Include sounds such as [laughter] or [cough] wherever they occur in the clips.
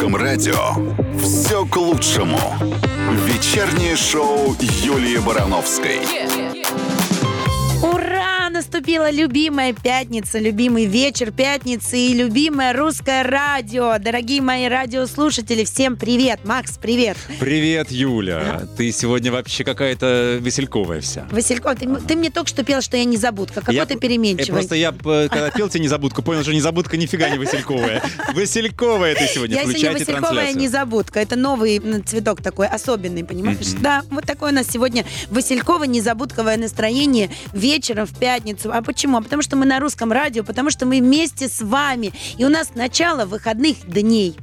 русском радио все к лучшему. Вечернее шоу Юлии Барановской. Ура! Наступила любимая пятница, любимый вечер пятницы и любимое русское радио. Дорогие мои радиослушатели, всем привет. Макс, привет. Привет, Юля. Ты сегодня вообще какая-то весельковая вся. Васильков, ты, ты мне только что пел, что я не забудка. Какой Я- ты э, переменчивый. Просто я, э, когда пел тебе незабудку, понял, что незабудка нифига не васильковая. Васильковая ты сегодня. Я сегодня Васильковая незабудка. Это новый цветок такой, особенный, понимаешь? Да, вот такое у нас сегодня Васильковое незабудковое настроение вечером в пятницу. А почему? А потому что мы на русском радио, потому что мы вместе с вами. И у нас начало выходных дней.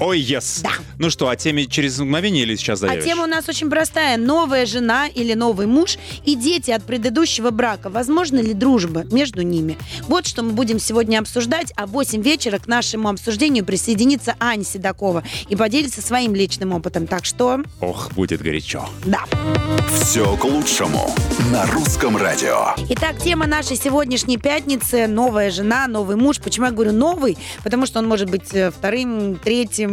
Ой, yes. Да. Ну что, о теме через мгновение или сейчас А заявишь? тема у нас очень простая. Новая жена или новый муж и дети от предыдущего брака. Возможно ли дружба между ними? Вот что мы будем сегодня обсуждать. А в 8 вечера к нашему обсуждению присоединится Аня Седокова и поделится своим личным опытом. Так что, Ох, будет горячо. да. Все к лучшему на русском радио. Итак, тема нашей сегодняшней пятницы – новая жена, новый муж. Почему я говорю новый? Потому что он может быть э, вторым, третьим,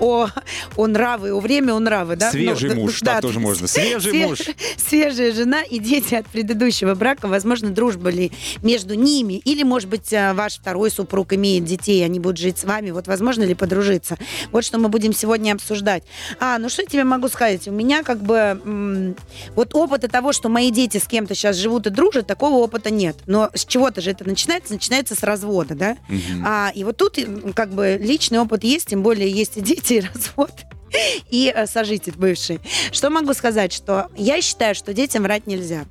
о, о нравы, о время, о нравы, да? Свежий Ну, муж, да, так тоже [laughs] можно. Свежий све- муж. Свежая жена и дети от предыдущего брака. Возможно, дружба ли между ними? Или, может быть, э, ваш второй супруг имеет детей, они будут жить с вами. Вот возможно ли подружиться? Вот что мы будем сегодня обсуждать. А, ну что я тебе могу сказать? У меня как бы вот опыта того, что мои дети с кем-то сейчас живут и дружат, такого опыта нет. Но с чего-то же это начинается? Начинается с развода, да? А, и вот тут как бы личный опыт есть, тем более есть и дети, и развод и э, сожитель бывший. Что могу сказать, что я считаю, что детям врать нельзя.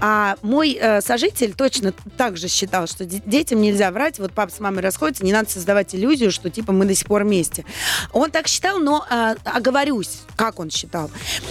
А мой э, сожитель точно так же считал, что де- детям нельзя врать. Вот папа с мамой расходятся, не надо создавать иллюзию, что типа мы до сих пор вместе. Он так считал, но э, оговорюсь, как он считал.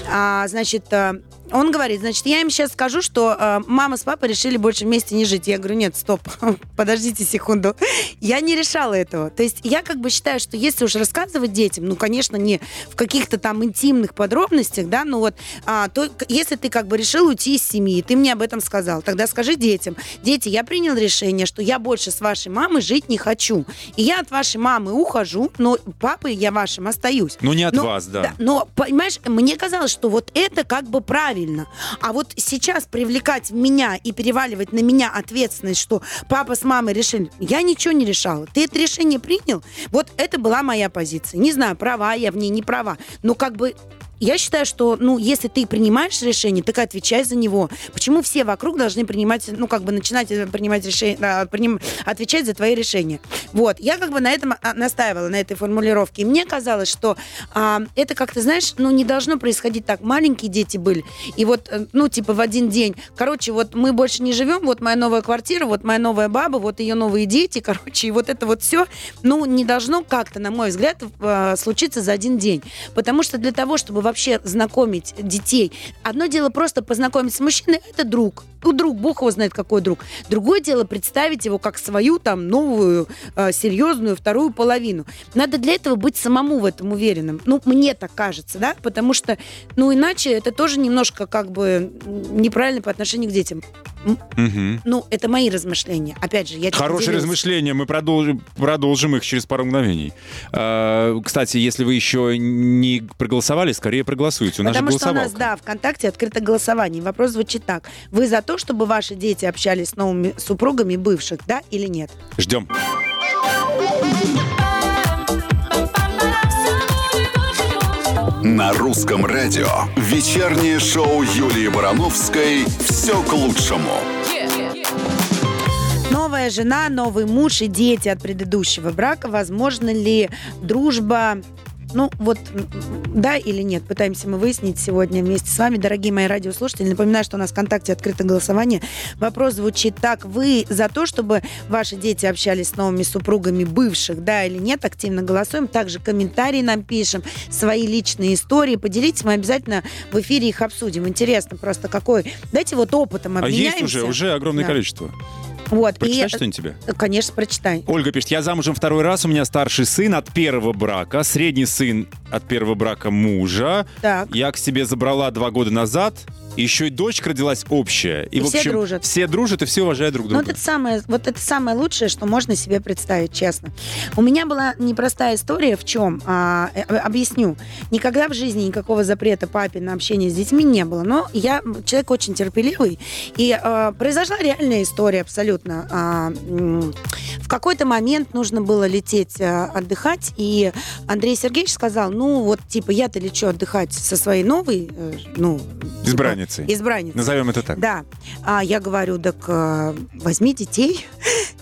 А, значит, э, он говорит, значит, я им сейчас скажу, что э, мама с папой решили больше вместе не жить. Я говорю, нет, стоп, [laughs] подождите секунду. Я не решала этого. То есть я как бы считаю, что если уж рассказывать детям, ну, конечно, не в каких-то там интимных подробностях, да, ну вот, а, то если ты как бы решил уйти из семьи, ты мне об этом сказал, тогда скажи детям, дети, я принял решение, что я больше с вашей мамой жить не хочу. И я от вашей мамы ухожу, но папой я вашим остаюсь. Ну, не от Но- вас, да. Но, понимаешь, мне казалось, что вот это как бы правильно. А вот сейчас привлекать меня и переваливать на меня ответственность, что папа с мамой решили, я ничего не решала. Ты это решение принял? Вот это была моя позиция. Не знаю, права я в ней, не права. Но как бы я считаю, что, ну, если ты принимаешь решение, так и отвечай за него. Почему все вокруг должны принимать, ну, как бы начинать э, принимать решение, отвечать за твои решения? Вот, я как бы на этом а, настаивала, на этой формулировке. И мне казалось, что а, это как-то, знаешь, ну, не должно происходить так. Маленькие дети были, и вот, э, ну, типа в один день, короче, вот мы больше не живем, вот моя новая квартира, вот моя новая баба, вот ее новые дети, [laughs] короче, и вот это вот все, ну, не должно как-то, на мой взгляд, э, случиться за один день. Потому что для того, чтобы вообще знакомить детей, одно дело просто познакомиться с мужчиной, это друг. Ну, друг, бог его знает, какой друг. Другое дело представить его как свою там новую, э, серьезную вторую половину. Надо для этого быть самому в этом уверенным. Ну, мне так кажется, да, потому что, ну, иначе это тоже немножко как бы неправильно по отношению к детям. Мгм. Ну, это мои размышления. Опять же, я Хорошие поделилась. размышления, мы продолжим, продолжим их через пару мгновений. А, Кстати, если вы еще не проголосовали, скорее проголосуйте. У нас Потому же что у нас, голосовалка. да, ВКонтакте открыто голосование. Вопрос звучит так. Вы за то, чтобы ваши дети общались с новыми супругами бывших, да или нет? Ждем. На русском радио вечернее шоу Юлии Барановской «Все к лучшему». Новая жена, новый муж и дети от предыдущего брака. Возможно ли дружба Ну, вот, да или нет, пытаемся мы выяснить сегодня вместе с вами, дорогие мои радиослушатели. Напоминаю, что у нас в ВКонтакте открыто голосование. Вопрос звучит так. Вы за то, чтобы ваши дети общались с новыми супругами бывших, да или нет? Активно голосуем. Также комментарии нам пишем, свои личные истории. Поделитесь, мы обязательно в эфире их обсудим. Интересно просто какой. Дайте вот опытом А обменяемся. есть уже, уже огромное Да. количество. Вот. Прочитай что-нибудь тебе. Конечно, прочитай. Ольга пишет, я замужем второй раз, у меня старший сын от первого брака, средний сын от первого брака мужа. Так. Я к себе забрала два года назад. Еще и дочка родилась общая. И, И в все общем, дружат. Все дружат и все уважают друг Ну, друга. вот это самое, вот это самое лучшее, что можно себе представить, честно. У меня была непростая история в чем? А, э, объясню. Никогда в жизни никакого запрета папе на общение с детьми не было. Но я человек очень терпеливый. И а, произошла реальная история абсолютно. А, в какой-то момент нужно было лететь а, отдыхать, и Андрей Сергеевич сказал, ну вот типа я-то лечу отдыхать со своей новой, э, ну... типа, Избранницей. Избранницей. Назовем это так. Да. А я говорю, так э, возьми детей.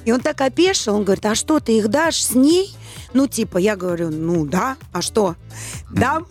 И он так опешил, он говорит, а что, ты их дашь с ней? Ну, типа, я говорю, ну да, а что? Дам.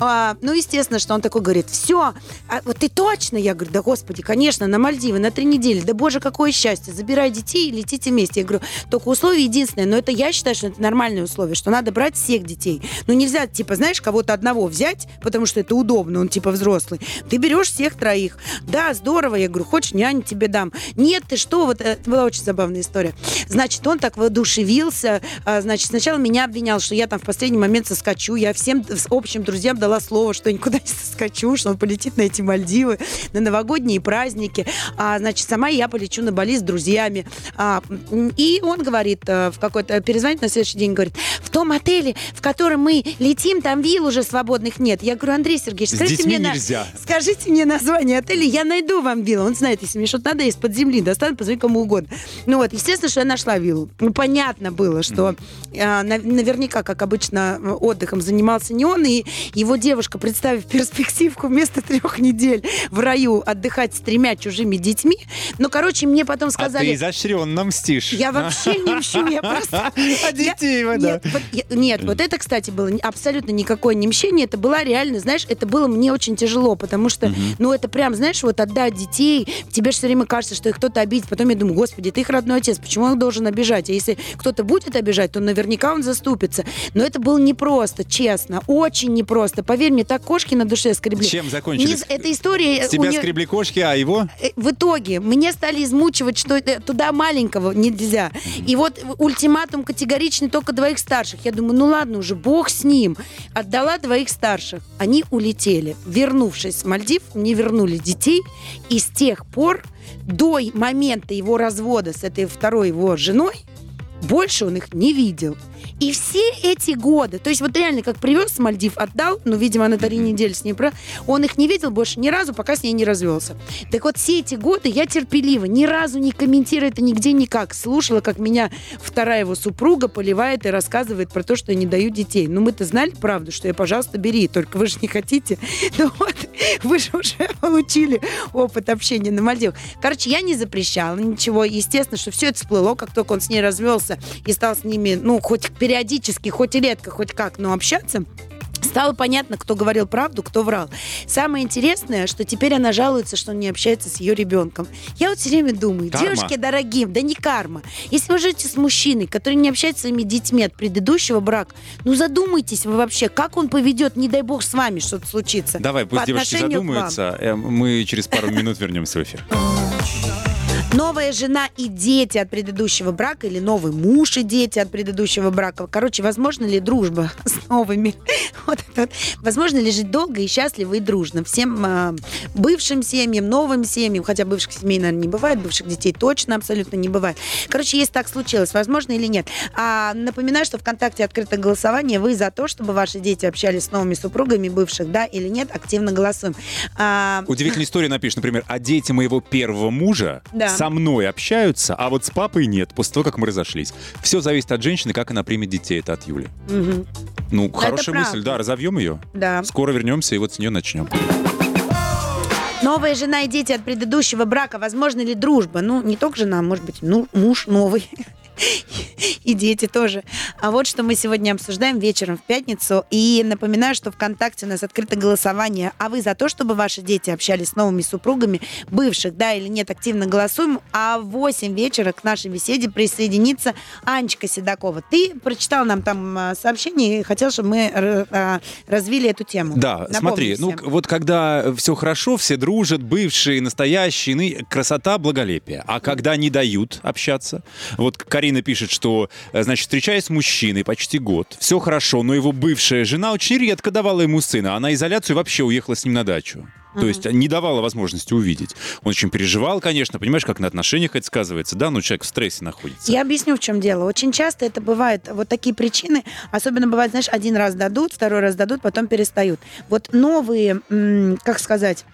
А, ну, естественно, что он такой говорит, все, а вот ты точно? Я говорю, да господи, конечно, на Мальдивы на три недели, да боже, какое счастье, забирай детей и летите вместе. Я говорю, только условие единственное, но это я считаю, что это нормальное условие, что надо брать всех детей. Ну, нельзя, типа, знаешь, кого-то одного взять, потому что это удобно, он типа взрослый. Ты берешь всех троих. Да, здорово, я говорю, хочешь, няню тебе дам. Нет, ты что, вот это была очень забавная история. Значит, он так воодушевился, а, значит, сначала меня обвинял, что я там в последний момент соскочу, я всем общим друзьям дала слово, что я никуда не соскочу, что он полетит на эти Мальдивы, на новогодние праздники. А, значит, сама я полечу на Бали с друзьями. А, и он говорит, э, в какой-то перезвонит на следующий день, говорит, в том отеле, в котором мы летим, там вилл уже свободных нет. Я говорю, Андрей Сергеевич, скажите мне, на- скажите мне название отеля, я найду вам виллу. Он знает, если мне что-то надо, из-под земли достану, позвони кому угодно. Ну вот, естественно, что я нашла виллу. Ну, понятно было, что а, на- наверняка, как обычно, отдыхом занимался не он, и его девушка, представив перспективку вместо трех недель в раю отдыхать с тремя чужими детьми. Ну, короче, мне потом А сказали... ты изощренно мстишь. Я вообще не мщу, я просто... [laughs] А детей, вы, да. Нет, вот, это, кстати, было абсолютно никакое не мщение, это была реально, знаешь, это было мне очень тяжело, потому что, ну, это прям, знаешь, вот отдать детей, тебе же все время кажется, что их кто-то обидит, потом я думаю, господи, ты их родной отец, почему он должен обижать? А если кто-то будет обижать, то наверняка он заступится. Но это было непросто, честно, очень непросто. Поверь мне, так кошки на душе скребли. Чем закончились? Не- эта история... С тебя у неё- скребли кошки, а его? Э, в итоге мне стали измучивать, что э, туда маленького нельзя. И вот ультиматум категоричный только двоих старших. Я думаю, ну ладно уже, бог с ним. Отдала двоих старших. Они улетели. Вернувшись с Мальдив, мне вернули детей. И с тех пор, до момента его развода с этой второй его женой, больше он их не видел. И все эти годы, то есть вот реально, как привез с Мальдив, отдал, ну, видимо, на три недели с ней, про- он их не видел больше ни разу, пока с ней не развелся. Так вот, все эти годы я терпеливо, ни разу не комментируя это нигде никак, слушала, как меня вторая его супруга поливает и рассказывает про то, что я не даю детей. Ну, мы-то знали правду, что я, пожалуйста, бери, только вы же не хотите. [laughs] Ну вот, вы же уже [laughs] получили опыт общения на Мальдивах. Короче, я не запрещала ничего. Естественно, что все это всплыло, как только он с ней развелся и стал с ними, ну, хоть периодически, хоть и редко, хоть как, но общаться. Стало понятно, кто говорил правду, кто врал. Самое интересное, что теперь она жалуется, что он не общается с ее ребенком. Я вот все время думаю, Карма. девушки дорогие, да не карма. Если вы живете с мужчиной, который не общается с своими детьми от предыдущего брака, ну задумайтесь вы вообще, как он поведет, не дай бог с вами что-то случится. Давай, пусть девушки задумаются. Э, Мы через пару минут вернемся в эфир. Новая жена и дети от предыдущего брака или новый муж и дети от предыдущего брака. Короче, возможно ли дружба [laughs] с новыми? Вот это вот. Возможно ли жить долго и счастливо и дружно? Всем а, бывшим семьям, новым семьям, хотя бывших семей, наверное, не бывает, бывших детей точно абсолютно не бывает. Короче, если так случилось, возможно или нет. А, напоминаю, что ВКонтакте открыто голосование. Вы за то, чтобы ваши дети общались с новыми супругами бывших, да или нет? Активно голосуем. А, Удивительная история напишет, например, а дети моего первого мужа Да. Со мной общаются, а вот с папой нет, после того, как мы разошлись. Все зависит от женщины, как она примет детей. Это от Юли. мгм, Ну, это хорошая мысль, правда. да, разовьем ее. да. Скоро вернемся и вот с нее начнем. Новая жена и дети от предыдущего брака. Возможно ли дружба? Ну, не только жена, может быть, ну, муж новый. И дети тоже. А вот что мы сегодня обсуждаем вечером в пятницу. И напоминаю, что ВКонтакте у нас открыто голосование. А вы за то, чтобы ваши дети общались с новыми супругами, бывших, да или нет, активно голосуем. А в 8 вечера к нашей беседе присоединится Анечка Седокова. Ты прочитал нам там а, сообщение и хотел, чтобы мы р- а, развили эту тему. Да, Напомни смотри, ну всем. к- вот когда все хорошо, все дружат, бывшие, настоящие, ну, красота, благолепие. А когда не дают общаться, вот Карина пишет, что э, значит, встречаясь с мужчиной почти год, все хорошо, но его бывшая жена очень редко давала ему сына. Она изоляцию вообще уехала с ним на дачу. То есть не давала возможности увидеть. Он очень переживал, конечно, понимаешь, как на отношениях это сказывается, да, ну человек в стрессе находится. Я объясню, в чем дело. Очень часто это бывает, вот такие причины, особенно бывает, знаешь, один раз дадут, второй раз дадут, потом перестают. Вот новые, как сказать,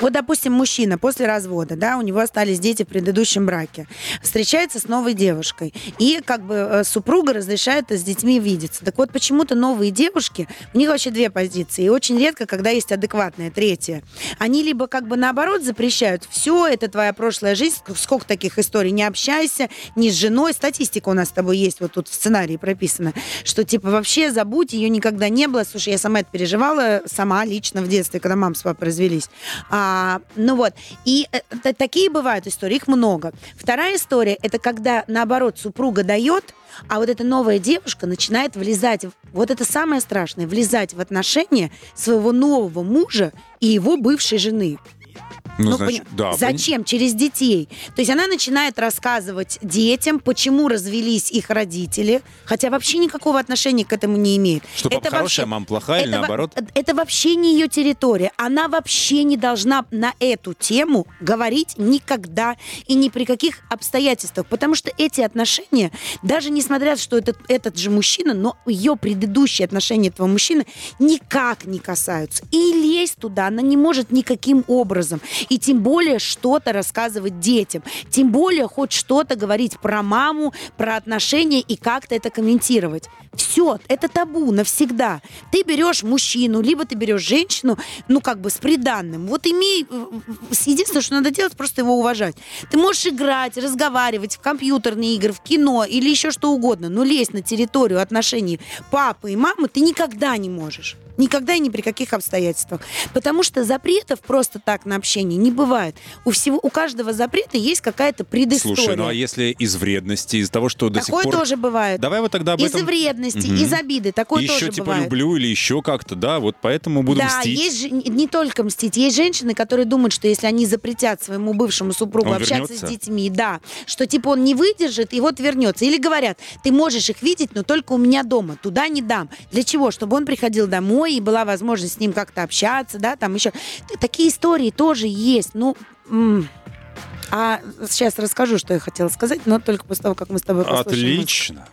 вот, допустим, мужчина после развода, да, у него остались дети в предыдущем браке, встречается с новой девушкой, и как бы э, супруга разрешает с детьми видеться. Так вот, почему-то новые девушки, у них вообще две позиции, и очень редко, когда есть адекватная третья. Они либо как бы наоборот запрещают, все, это твоя прошлая жизнь, сколько таких историй, не общайся ни с женой, статистика у нас с тобой есть, вот тут в сценарии прописано, что типа вообще забудь, ее никогда не было. Слушай, я сама это переживала, сама лично в детстве, когда мама с папой развелись. А, ну вот. И э, такие бывают истории, их много. Вторая история это когда наоборот супруга дает, а вот эта новая девушка начинает влезать, вот это самое страшное, влезать в отношения своего нового мужа и его бывшей жены. Ну, Ну, значит, пони- да. Зачем? Через детей. То есть она начинает рассказывать детям, почему развелись их родители, хотя вообще никакого отношения к этому не имеет. Что папа хорошая, мама плохая или это во- наоборот? Это вообще не ее территория. Она вообще не должна на эту тему говорить никогда и ни при каких обстоятельствах. Потому что эти отношения, даже несмотря, что этот, этот же мужчина, но ее предыдущие отношения этого мужчины никак не касаются. И лезть туда она не может никаким образом. И тем более что-то рассказывать детям. Тем более хоть что-то говорить про маму, про отношения и как-то это комментировать. Все, это табу навсегда. Ты берешь мужчину, либо ты берешь женщину, ну, как бы с приданным. Вот имей... э, э, Единственное, что надо делать, просто его уважать. Ты можешь играть, разговаривать в компьютерные игры, в кино или еще что угодно, но лезть на территорию отношений папы и мамы ты никогда не можешь. Никогда и ни при каких обстоятельствах. Потому что запретов просто так на общение не бывает. У, всего, у каждого запрета есть какая-то предыстория. Слушай, ну а если из вредности, из того, что до Такое сих пор... тоже бывает. Давай вот тогда об из этом... вредности, Мгм. из обиды. Такое еще тоже типа бывает. люблю или еще как-то, да, вот поэтому буду да, мстить. есть же не только мстить. Есть женщины, которые думают, что если они запретят своему бывшему супругу Он общаться вернется? с детьми, да, что типа он не выдержит и вот вернется. Или говорят, ты можешь их видеть, но только у меня дома, туда не дам. Для чего? Чтобы он приходил домой и была возможность с ним как-то общаться, да, там еще. Такие истории тоже есть. Ну, м. а сейчас расскажу, что я хотела сказать, но только после того, как мы с тобой послушаем. Отлично.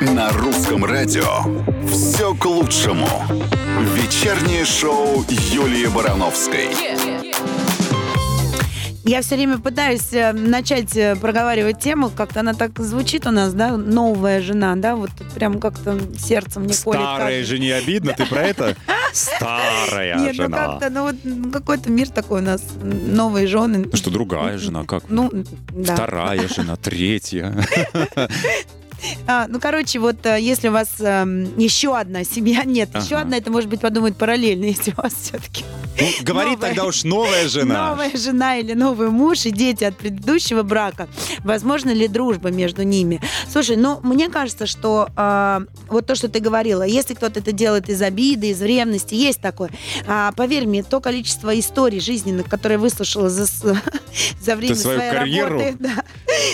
На русском радио все к лучшему. Вечернее шоу Юлии Барановской. Я все время пытаюсь э, начать э, проговаривать тему, как-то она так звучит у нас, да, новая жена, да, вот прям как-то сердце мне колет. Каждый- жене обидно, ты про это? [laughs] Старая Нет, ну жена. как-то, ну вот ну, какой-то мир такой у нас, новые жены. Ну что, другая жена, как? Ну, да. Вторая жена, третья. [laughs] А, ну, короче, вот э, если у вас эм, еще одна семья, [laughs] нет, еще Ага. одна, это может быть подумать параллельно, [laughs] если у вас все-таки Ну, говори Новая. тогда уж новая [laughs] жена. новая жена или новый муж и дети от предыдущего брака. Возможно ли дружба между ними? Слушай, ну, мне кажется, что э, вот то, что ты говорила, если кто-то это делает из обиды, из ревности, есть такое. А, поверь мне, то количество историй жизненных, которые я выслушала за, за время своей карьеру? работы да,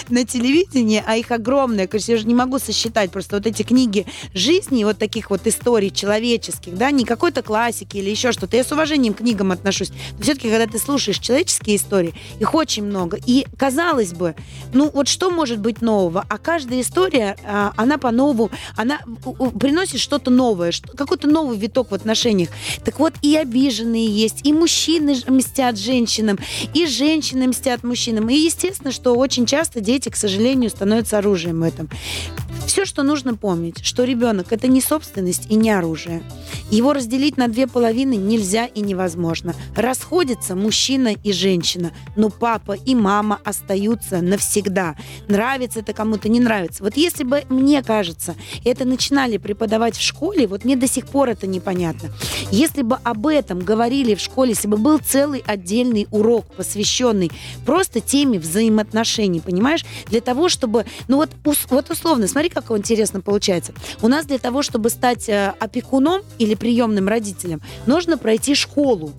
на телевидении, а их огромное количество, я же не могу сосчитать просто вот эти книги жизни, вот таких вот историй человеческих, да, не какой-то классики или еще что-то. Я с уважением к книгам отношусь. Но все-таки, когда ты слушаешь человеческие истории, их очень много. И, казалось бы, ну вот что может быть нового? А каждая история, а, она по-новому, она приносит что-то новое, какой-то новый виток в отношениях. Так вот, и обиженные есть, и мужчины мстят женщинам, и женщины мстят мужчинам. И естественно, что очень часто дети, к сожалению, становятся оружием в этом. Все, что нужно помнить, что ребенок это не собственность и не оружие. Его разделить на две половины нельзя и невозможно. Расходятся мужчина и женщина, но папа и мама остаются навсегда. Нравится это кому-то, не нравится. Вот если бы, мне кажется, это начинали преподавать в школе, вот мне до сих пор это непонятно. Если бы об этом говорили в школе, если бы был целый отдельный урок, посвященный просто теме взаимоотношений, понимаешь? Для того, чтобы, ну вот, вот условно, смотри, как интересно получается? У нас для того, чтобы стать э, опекуном или приемным родителем, нужно пройти школу.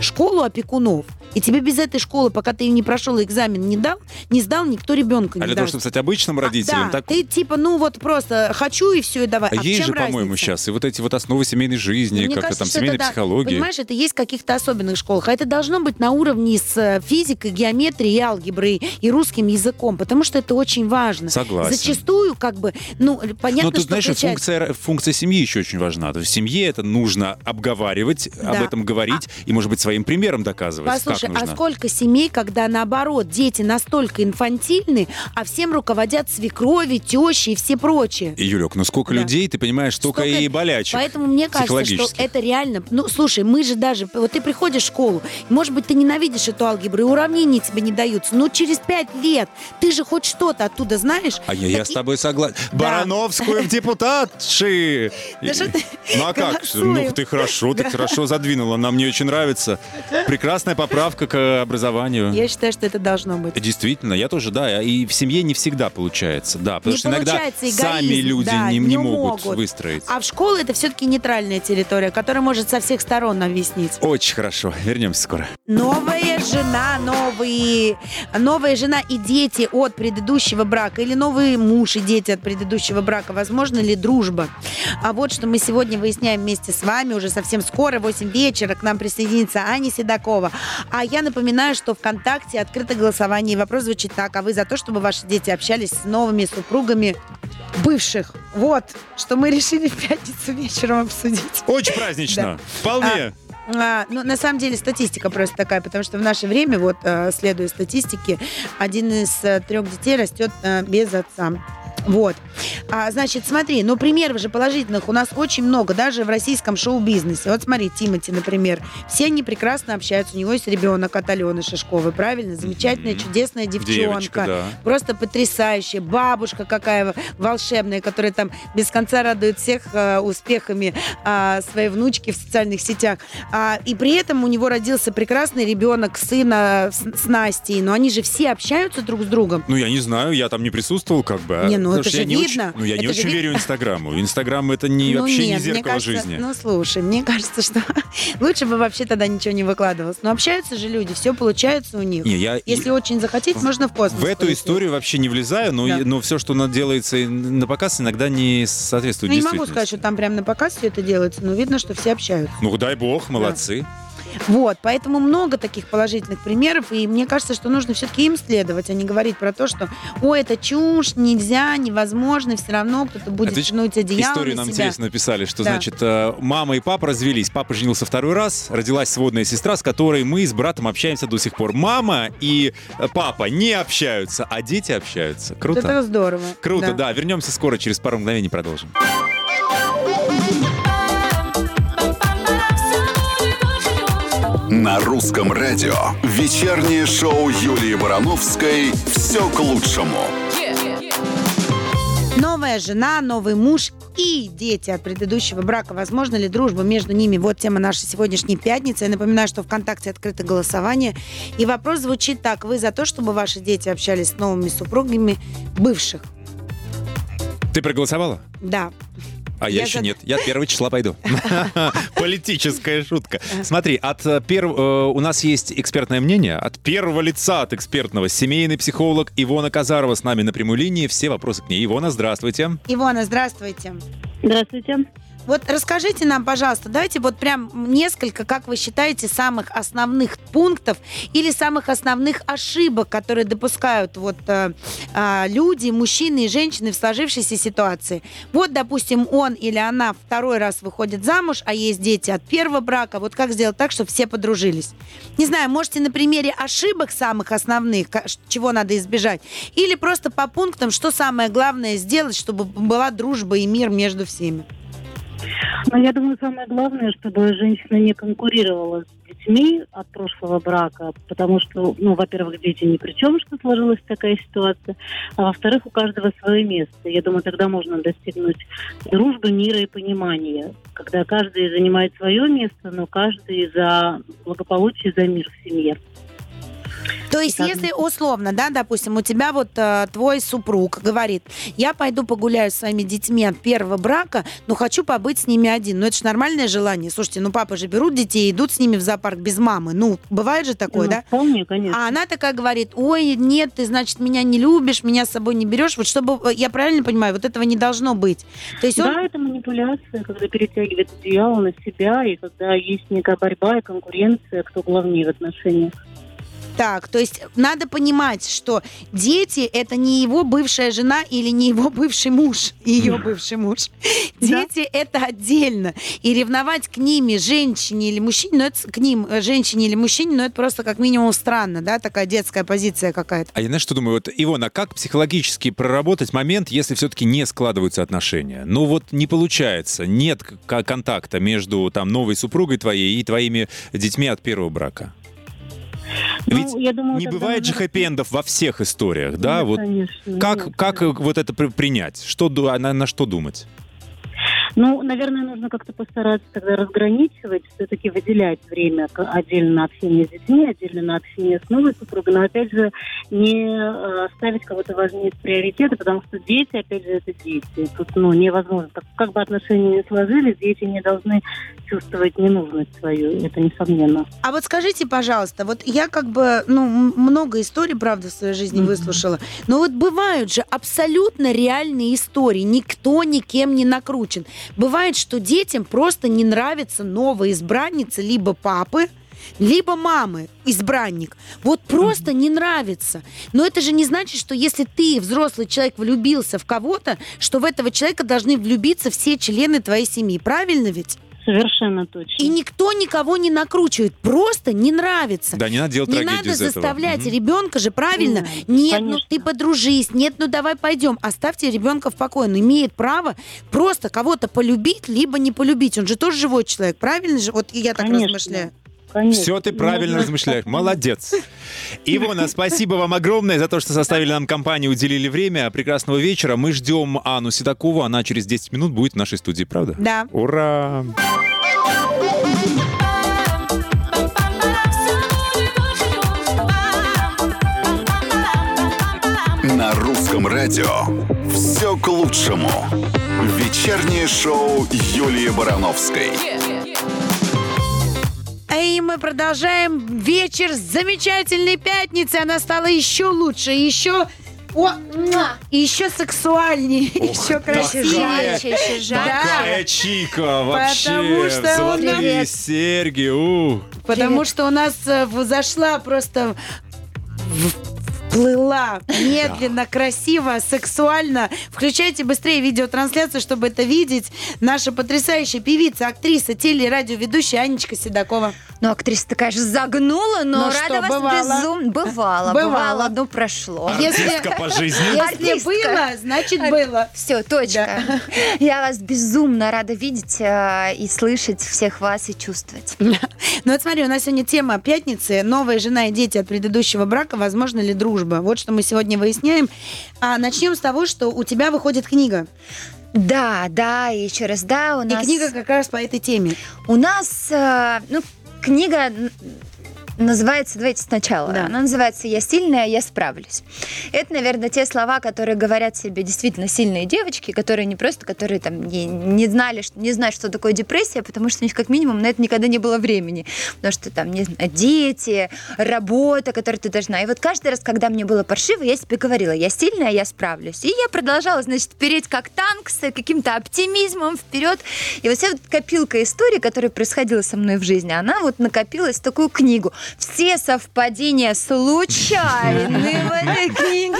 Школу опекунов. И тебе без этой школы, пока ты не прошел экзамен, не дал, не сдал, никто ребенка А не для того, чтобы стать обычным А, родителем, да, так... ты типа, ну вот просто хочу и все, и давай. А в есть же, по-моему, сейчас и вот эти вот основы семейной жизни, как-то там семейной это, да, психологии. Понимаешь, это есть в каких-то особенных школах. А это должно быть на уровне с э, физикой, геометрией, алгеброй и русским языком, потому что это очень важно. Согласен. Зачастую, как бы, ну, понятно, Но тут, что знаешь, включается- функция, функция семьи еще очень важна. То есть в семье это нужно обговаривать, об Да. этом говорить и, может быть, своим примером доказывать, Послушай, как а нужно. сколько семей, когда наоборот дети настолько инфантильны, а всем руководят свекрови, тещи и все прочие? И, Юлек, ну сколько Да. людей, ты понимаешь, столько, Столько- и болячек. Поэтому мне кажется, что это реально... Ну, слушай, мы же даже... Вот ты приходишь в школу, может быть, ты ненавидишь эту алгебру, и уравнения тебе не даются. Но через пять лет ты же хоть что-то оттуда знаешь. А я, я Так с и- тобой согласен. Да. Барановскую в депутатши! [laughs] Да что ты Ну а как? Ну ты хорошо, ты хорошо задвинула. Нам мне очень нравится. Прекрасная поправка к образованию. Я считаю, что это должно быть. Действительно, я тоже, да. И в семье не всегда получается. Да, потому Не что иногда получается, сами эгоизм, люди да, не, не могут, могут. выстроить. А в школу это все-таки нейтральная территория, которая может со всех сторон объяснить. Очень хорошо. Вернемся скоро. Новая жена, новые, новая жена и дети от предыдущего брака или новый муж и дети от предыдущего брака. Возможно ли дружба? А вот что мы сегодня выясняем вместе с вами. Уже совсем скоро, в 8 вечера, к нам присоединится Аня Седокова. А я напоминаю, что ВКонтакте открыто голосование. И вопрос звучит так. А вы за то, чтобы ваши дети общались с новыми супругами бывших? Вот, что мы решили в пятницу вечером обсудить. Очень празднично. Вполне. А, ну, на самом деле статистика просто такая, потому что в наше время, вот, э, следуя статистике, один из э, трех детей растет э, без отца. Вот. А, значит, смотри, ну, примеров же положительных у нас очень много, даже в российском шоу-бизнесе. Вот смотри, Тимати, например. Все они прекрасно общаются. У него есть ребенок от Алены Шишковой, правильно? Замечательная, Мгм. чудесная девчонка. Девочка, да. Просто потрясающая. Бабушка какая волшебная, которая там без конца радует всех э, успехами а, своей внучки в социальных сетях. А, и при этом у него родился прекрасный ребенок, сына с, с Настей. Но они же все общаются друг с другом. Ну, я не знаю, я там не присутствовал, как бы. а, Не, ну потому это я же не видно. Очень, ну, я не Это очень верю Инстаграму. Инстаграм это не, ну, вообще нет, не зеркало кажется, жизни. Ну, слушай, мне кажется, что [laughs] лучше бы вообще тогда ничего не выкладывалось. Но общаются же люди, все получается у них. Не, я, Если очень захотеть, можно в космос. В эту полететь. историю вообще не влезаю, но, Да. но все, что делается на показ, иногда не соответствует Ну, не могу сказать, что там прям на показ все это делается, но видно, что все общаются. Ну, дай бог, молодцы. Вот, поэтому много таких положительных примеров, и мне кажется, что нужно все-таки им следовать, а не говорить про то, что, ой, это чушь, нельзя, невозможно, все равно кто-то будет Это тянуть одеяло Историю на нам себя. интересно написали, что, Да. значит, э, мама и папа развелись. Папа женился второй раз, родилась сводная сестра, с которой мы с братом общаемся до сих пор. Мама и э, папа не общаются, а дети общаются. Круто. Это здорово. Круто, да. Вернемся скоро, через пару мгновений продолжим. На русском радио вечернее шоу Юлии Барановской «Все к лучшему». Новая жена, новый муж и дети от предыдущего брака. Возможно ли дружба между ними? Вот тема нашей сегодняшней пятницы. Я напоминаю, что ВКонтакте открыто голосование. И вопрос звучит так. Вы за то, чтобы ваши дети общались с новыми супругами бывших? Ты проголосовала? Да. А я, Я еще за- нет. Я 1 числа пойду. [laughs] Политическая шутка. Смотри, от э, перв- э, у нас есть экспертное мнение от первого лица, от экспертного. Семейный психолог Ивона Казарова с нами на прямой линии. Все вопросы к ней. Ивона, здравствуйте. Ивона, здравствуйте. Здравствуйте. Вот расскажите нам, пожалуйста, давайте вот прям несколько, как вы считаете, самых основных пунктов или самых основных ошибок, которые допускают вот э, а, люди, мужчины и женщины в сложившейся ситуации. Вот, допустим, он или она второй раз выходит замуж, а есть дети от первого брака. Вот как сделать так, чтобы все подружились? Не знаю, можете на примере ошибок самых основных, чего надо избежать, или просто по пунктам, что самое главное сделать, чтобы была дружба и мир между всеми. Но я думаю, самое главное, чтобы женщина не конкурировала с детьми от прошлого брака, потому что, ну, во-первых, дети ни при чем, что сложилась такая ситуация, а во-вторых, у каждого свое место. Я думаю, тогда можно достигнуть дружбы, мира и понимания, когда каждый занимает свое место, но каждый за благополучие, за мир в семье. То есть, если условно, да, допустим, у тебя вот э, твой супруг говорит, я пойду погуляю с своими детьми от первого брака, но хочу побыть с ними один. Ну, это же нормальное желание. Слушайте, ну, папа же берут детей и идут с ними в зоопарк без мамы. Ну, бывает же такое, Ну, да? Вполне, конечно. А она такая говорит, ой, нет, ты, значит, меня не любишь, меня с собой не берешь. Вот чтобы, э, я правильно понимаю, вот этого не должно быть. То есть он... Да, это манипуляция, когда перетягивает одеяло на себя, и когда есть некая борьба и конкуренция, кто главнее в отношениях. Так, то есть надо понимать, что дети это не его бывшая жена или не его бывший муж, ее бывший муж. Дети это отдельно. И ревновать к ними, женщине или мужчине, ну, это, к ним, э, женщине или мужчине, ну это просто как минимум странно, да, такая детская позиция какая-то. А я знаешь, что думаю? Вот, Ивона, как психологически проработать момент, если все-таки не складываются отношения? Ну вот не получается, нет контакта между там новой супругой твоей и твоими детьми от первого брака. Ведь ну, я думаю, не бывает же хэппи-эндов во всех историях, да? Нет, Вот конечно, как, нет. как вот это при- принять? Что, а на, на что думать? Ну, наверное, нужно как-то постараться тогда разграничивать, все-таки выделять время отдельно на общение с детьми, отдельно на общение с новой супругой, но, опять же, не э, ставить кого-то важнее в приоритеты, потому что дети, опять же, это дети. Тут, ну, невозможно. Как, как бы отношения не сложились, дети не должны чувствовать ненужность свою, это несомненно. А вот скажите, пожалуйста, вот я как бы, ну, много историй, правда, в своей жизни Мгм. выслушала, но вот бывают же абсолютно реальные истории, никто никем не накручен. Бывает, что детям просто не нравится новая избранница либо папы, либо мамы, избранник. Вот просто не нравится. Но это же не значит, что если ты, взрослый человек, влюбился в кого-то, что в этого человека должны влюбиться все члены твоей семьи. Правильно ведь? Совершенно точно. И никто никого не накручивает. Просто не нравится. Да, не надо делать Не надо из этого. заставлять Мгм. ребенка же, правильно? Надо, Нет, ну конечно. ты подружись, нет, ну давай пойдем. Оставьте ребенка в покое. Он имеет право просто кого-то полюбить, либо не полюбить. Он же тоже живой человек, правильно же? Вот я так Конечно. размышляю. Конечно. Все ты правильно Нужно- размышляешь. Молодец. Ивона, спасибо вам огромное за то, что составили нам компанию, уделили время. Прекрасного вечера. Мы ждем Анну Седокову. Она через 10 минут будет в нашей студии, правда? Да. Ура! На русском радио все к лучшему. Вечернее шоу Юлии Барановской. И мы продолжаем вечер с замечательной пятницы. Она стала еще лучше, еще... О, муа, еще сексуальнее, [laughs] еще красивее. Еще [laughs] жарче. Такая чика вообще. Потому что Золотые Привет. серьги. у. Потому Привет. что у нас э, зашла просто в- вплыла медленно, красиво, сексуально. Включайте быстрее видеотрансляцию, чтобы это видеть. Наша потрясающая певица, актриса, телерадиоведущая Анечка Седокова. Ну, актриса такая же загнула, но Ну рада что, вас бывало? безумно. Бывало, Бывало. бывало, но прошло. Если- Артистка по жизни. Если Артистка. было, значит было. Все, точка. [laughs] Я вас безумно рада видеть э, и слышать всех вас и чувствовать. Ну вот смотри, у нас сегодня тема пятницы. Новая жена и дети от предыдущего брака. Возможно ли дружба? Вот что мы сегодня выясняем. А начнем с того, что у тебя выходит книга. Да, да, и еще раз, да, у И нас... книга как раз по этой теме. У нас, э, ну, книга называется, давайте сначала, Да. она называется «Я сильная, я справлюсь». Это, наверное, те слова, которые говорят себе действительно сильные девочки, которые не просто, которые там не, не знали, не знают, что такое депрессия, потому что у них как минимум на это никогда не было времени. Потому что там, не знаю, дети, работа, которую ты должна. И вот каждый раз, когда мне было паршиво, я себе говорила, я сильная, я справлюсь. И я продолжала, значит, переть как танк с каким-то оптимизмом вперед. И вот вся вот копилка историй, которая происходила со мной в жизни, она вот накопилась в такую книгу. Все совпадения случайны в этой книге.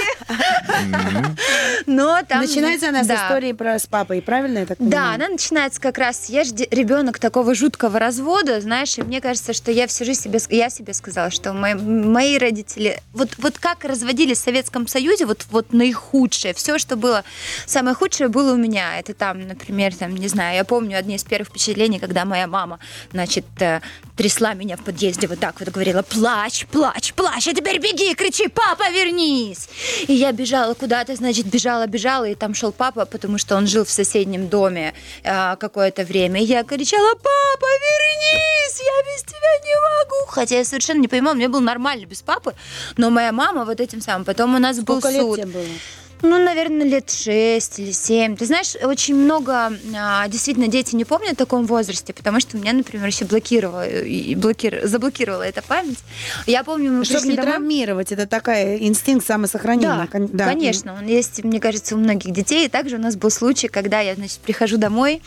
Но там... Начинается она с истории про с папой, правильно я так Да, она начинается как раз, я же ребенок такого жуткого развода, знаешь, и мне кажется, что я всю жизнь себе, я себе сказала, что мои, мои родители, вот, вот как разводились в Советском Союзе, вот, вот наихудшее, все, что было, самое худшее было у меня, это там, например, там, не знаю, я помню одни из первых впечатлений, когда моя мама, значит, э, трясла меня в подъезде вот так вот, говорила, плачь, плачь, плачь, а теперь беги, кричи, папа, вернись! И я бежала куда-то, значит, бежала, бежала, и там шел папа, потому что он жил в соседнем доме э, какое-то время. И я кричала, папа, Денис, я без тебя не могу. Хотя я совершенно не понимала, мне было нормально без папы, но моя мама вот этим самым. Потом у нас был Сколько лет суд. тебе было? Ну, наверное, лет 6 или 7. Ты знаешь, очень много а, действительно дети не помнят в таком возрасте, потому что меня, например, еще блокировала, и блокир... заблокировала эта память. Я помню, мы Чтобы не домой. травмировать, это такая инстинкт самосохранения. Да, да. конечно, он есть, мне кажется, у многих детей. И также у нас был случай, когда я, значит, прихожу домой,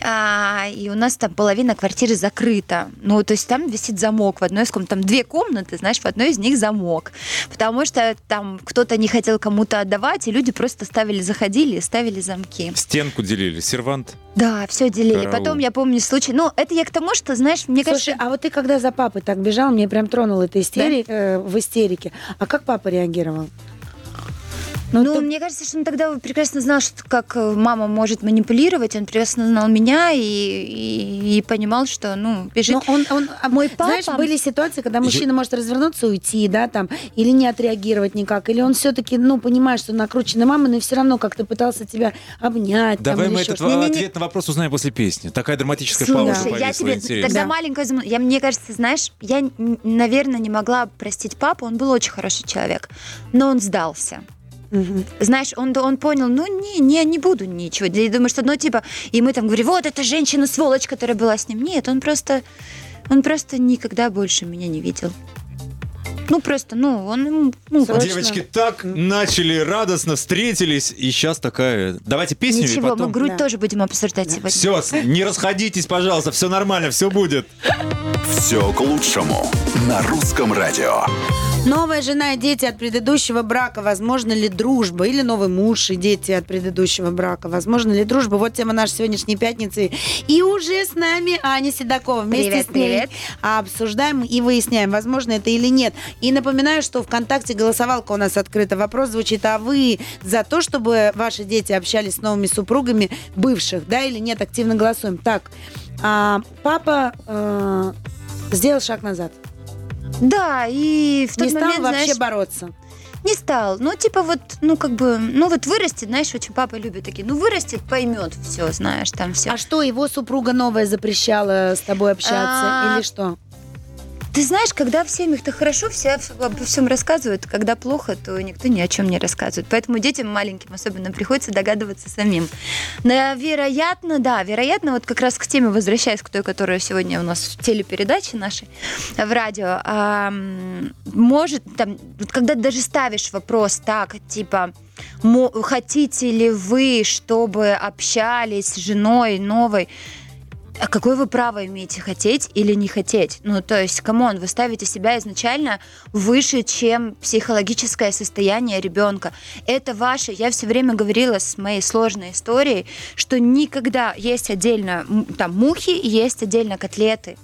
а, и у нас там половина квартиры закрыта. Ну, то есть там висит замок в одной из комнат. Там две комнаты, знаешь, в одной из них замок. Потому что там кто-то не хотел кому-то отдавать, люди просто ставили, заходили и ставили замки. Стенку делили, сервант. Да, все делили. Караул. Потом я помню случай. Ну, это я к тому, что, знаешь, мне Слушай, кажется... а вот ты когда за папой так бежал, мне прям тронул это истери... э, в истерике. А как папа реагировал? Ну, ты- мне кажется, что он тогда прекрасно знал, что как э, мама может манипулировать. Он прекрасно знал меня и, и, и понимал, что, ну, бежит. Но он, он, а, Мой папа- Знаешь, были ситуации, когда мужчина может развернуться, уйти, да, там, или не отреагировать никак, или он все-таки, ну, понимает, что накрученная мама, но все равно как-то пытался тебя обнять. там, Давай или мы этот что-то. Не-не-не. ответ на вопрос узнаем после песни. Такая драматическая Слушай, пауза я тебе интересно. тогда Да. маленькая, зам- я мне кажется, знаешь, я, наверное, не могла простить папу. Он был очень хороший человек, но он сдался. Знаешь, он, он понял, ну не, не, не буду ничего. Я думаю, что, ну типа, и мы там говорим, вот эта женщина сволочь, которая была с ним. Нет, он просто, он просто никогда больше меня не видел. Ну просто, ну он, ну, Срочно. Девочки так начали радостно, встретились, и сейчас такая... Давайте песню и ничего, потом... мы грудь Да. тоже будем обсуждать сегодня. Все, не расходитесь, пожалуйста, все нормально, все будет. Все к лучшему на русском радио. Новая жена и дети от предыдущего брака, возможно ли дружба? Или новый муж и дети от предыдущего брака, возможно ли дружба? Вот тема нашей сегодняшней пятницы. И уже с нами Аня Седокова. Вместе Привет, с ней привет. обсуждаем и выясняем, возможно это или нет. И напоминаю, что ВКонтакте голосовалка у нас открыта. Вопрос звучит, а вы за то, чтобы ваши дети общались с новыми супругами бывших, да или нет? Активно голосуем. Так, а, папа э, сделал шаг назад. Да, и в тот Не стал момент, вообще знаешь, бороться. не стал. Ну, типа вот, ну, как бы, ну, вот вырастет, знаешь, очень папа любит такие, ну, вырастет, поймет все, знаешь, там все. А что, его супруга новая запрещала с тобой общаться А, или что? Ты знаешь, когда в семьях-то хорошо, все обо всем рассказывают, когда плохо, то никто ни о чем не рассказывает. Поэтому детям маленьким особенно приходится догадываться самим. Но, вероятно, да, вероятно, вот как раз к теме, возвращаясь к той, которая сегодня у нас в телепередаче нашей, в радио, а, может, там, когда даже ставишь вопрос так, типа, «Мо- хотите ли вы, чтобы общались с женой новой, а какое вы право имеете хотеть или не хотеть? Ну, то есть, come on, вы ставите себя изначально выше, чем психологическое состояние ребенка. Это ваше. Я все время говорила с моей сложной историей, что никогда есть отдельно там мухи, есть отдельно котлеты.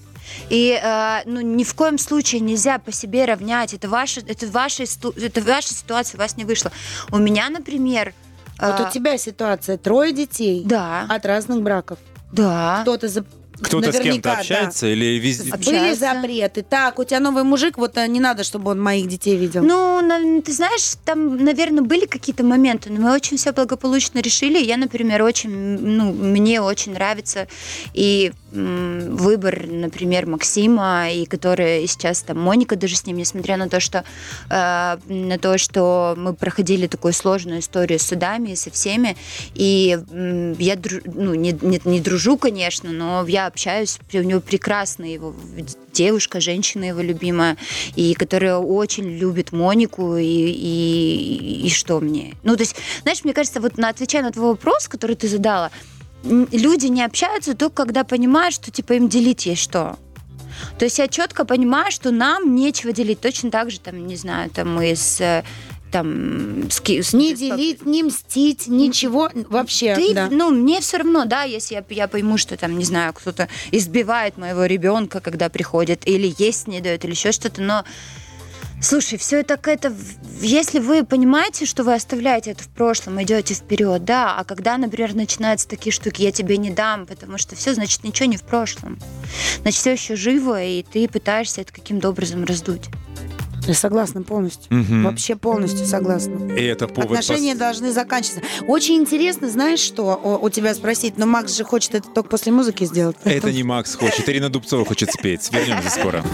И э, ну, ни в коем случае нельзя по себе равнять. Это ваша, это ваша, это ваша ситуация, у вас не вышло. У меня, например... Вот э, у тебя ситуация, трое детей Да, от разных браков. Да. Кто-то за... Кто-то с кем-то наверняка, да. общается или везде... Общается. Были запреты. Так, у тебя новый мужик, вот а, не надо, чтобы он моих детей видел. Ну, ты знаешь, там, наверное, были какие-то моменты, но мы очень все благополучно решили. Я, например, очень, ну, мне очень нравится и выбор, например, Максима, и который сейчас там Моника даже с ним, несмотря на то, что э, на то, что мы проходили такую сложную историю с судами и со всеми, и м, я дру- ну, не, не, не дружу, конечно, но я общаюсь, у него прекрасная его девушка, женщина его любимая, и которая очень любит Монику, и, и, и что мне? Ну, то есть, знаешь, мне кажется, вот на, отвечая на твой вопрос, который ты задала, люди не общаются только когда понимают, что типа им делить есть что. То есть я четко понимаю, что нам нечего делить. Точно так же, там, не знаю, там мы с там с, с- Не делить, не мстить, ничего вообще. ты, да. ну, мне все равно, да, если я, я пойму, что там, не знаю, кто-то избивает моего ребенка, когда приходит, или есть не дает, или еще что-то, но Слушай, все это это, если вы понимаете, что вы оставляете это в прошлом, идете вперед, да, а когда, например, начинаются такие штуки, я тебе не дам, потому что все, значит, ничего не в прошлом. Значит, все еще живо, и ты пытаешься это каким-то образом раздуть. Я согласна полностью. Мгм. Вообще полностью согласна. И это повод... Отношения пос- должны заканчиваться. Очень интересно, знаешь, что у, у тебя спросить, но Макс же хочет это только после музыки сделать. Это не Макс хочет, Ирина Дубцова хочет спеть. Вернемся скоро.